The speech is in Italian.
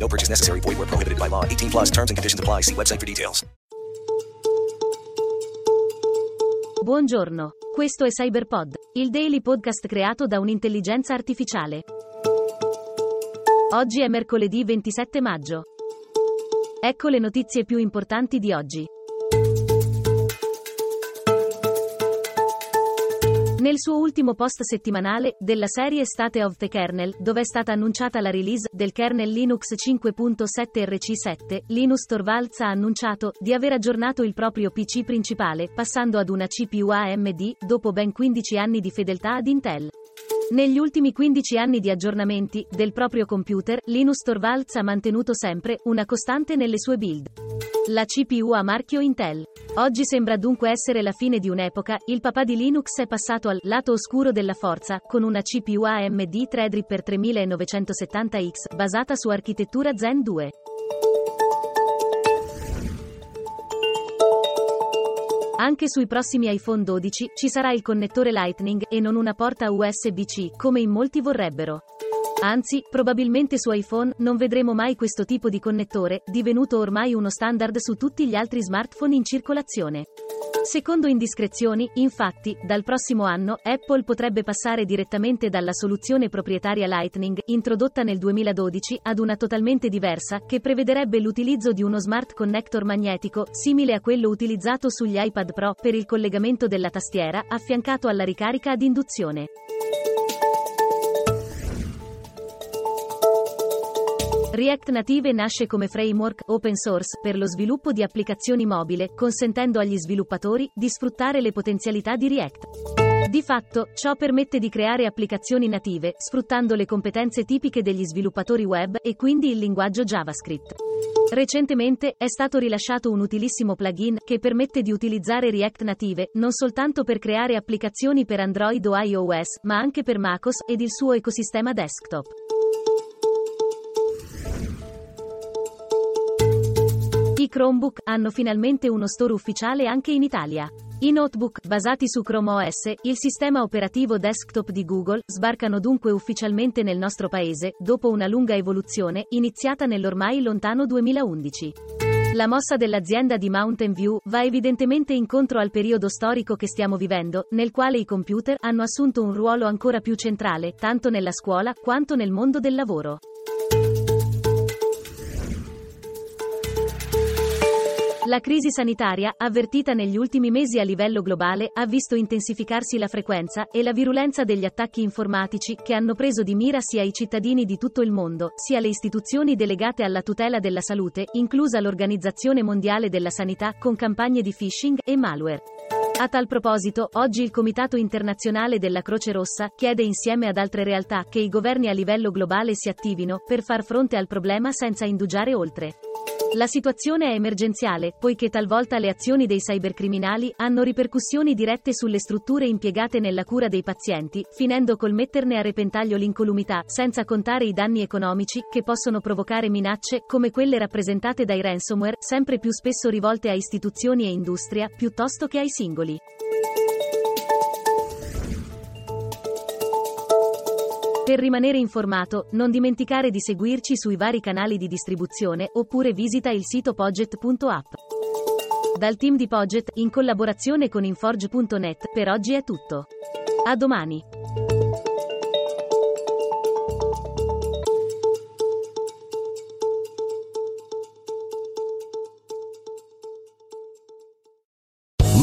No purchase necessary. Void where prohibited by law. 18 plus terms and conditions apply. See website for details. Buongiorno, questo è CyberPod, il daily podcast creato da un'intelligenza artificiale. Oggi è mercoledì 27 maggio. Ecco le notizie più importanti di oggi. Nel suo ultimo post settimanale, della serie State of the Kernel, dove è stata annunciata la release del kernel Linux 5.7 RC7, Linus Torvalds ha annunciato di aver aggiornato il proprio PC principale, passando ad una CPU AMD, dopo ben 15 anni di fedeltà ad Intel. Negli ultimi 15 anni di aggiornamenti del proprio computer, Linus Torvalds ha mantenuto sempre una costante nelle sue build. La CPU a marchio Intel. Oggi sembra dunque essere la fine di un'epoca, il papà di Linux è passato al lato oscuro della forza, con una CPU AMD Threadripper 3970X, basata su architettura Zen 2. Anche sui prossimi iPhone 12 ci sarà il connettore Lightning e non una porta USB-C, come in molti vorrebbero. Anzi, probabilmente su iPhone non vedremo mai questo tipo di connettore, divenuto ormai uno standard su tutti gli altri smartphone in circolazione. Secondo indiscrezioni, infatti, dal prossimo anno Apple potrebbe passare direttamente dalla soluzione proprietaria Lightning, introdotta nel 2012, ad una totalmente diversa, che prevederebbe l'utilizzo di uno smart connector magnetico, simile a quello utilizzato sugli iPad Pro per il collegamento della tastiera, affiancato alla ricarica ad induzione. React Native nasce come framework open source per lo sviluppo di applicazioni mobile, consentendo agli sviluppatori di sfruttare le potenzialità di React. Di fatto, ciò permette di creare applicazioni native, sfruttando le competenze tipiche degli sviluppatori web e quindi il linguaggio JavaScript. Recentemente è stato rilasciato un utilissimo plugin che permette di utilizzare React Native non soltanto per creare applicazioni per Android o iOS, ma anche per MacOS ed il suo ecosistema desktop. Chromebook hanno finalmente uno store ufficiale anche in Italia. I notebook, basati su Chrome OS, il sistema operativo desktop di Google, sbarcano dunque ufficialmente nel nostro paese, dopo una lunga evoluzione, iniziata nell'ormai lontano 2011. La mossa dell'azienda di Mountain View va evidentemente incontro al periodo storico che stiamo vivendo, nel quale i computer hanno assunto un ruolo ancora più centrale, tanto nella scuola quanto nel mondo del lavoro. La crisi sanitaria, avvertita negli ultimi mesi a livello globale, ha visto intensificarsi la frequenza e la virulenza degli attacchi informatici che hanno preso di mira sia i cittadini di tutto il mondo, sia le istituzioni delegate alla tutela della salute, inclusa l'Organizzazione Mondiale della Sanità, con campagne di phishing e malware. A tal proposito, oggi il Comitato internazionale della Croce Rossa chiede insieme ad altre realtà che i governi a livello globale si attivino per far fronte al problema senza indugiare oltre. La situazione è emergenziale, poiché talvolta le azioni dei cybercriminali hanno ripercussioni dirette sulle strutture impiegate nella cura dei pazienti, finendo col metterne a repentaglio l'incolumità, senza contare i danni economici che possono provocare minacce come quelle rappresentate dai ransomware, sempre più spesso rivolte a istituzioni e industria, piuttosto che ai singoli. Per rimanere informato, non dimenticare di seguirci sui vari canali di distribuzione oppure visita il sito Poget.app. Dal team di Poget, in collaborazione con Inforge.net, per oggi è tutto. A domani.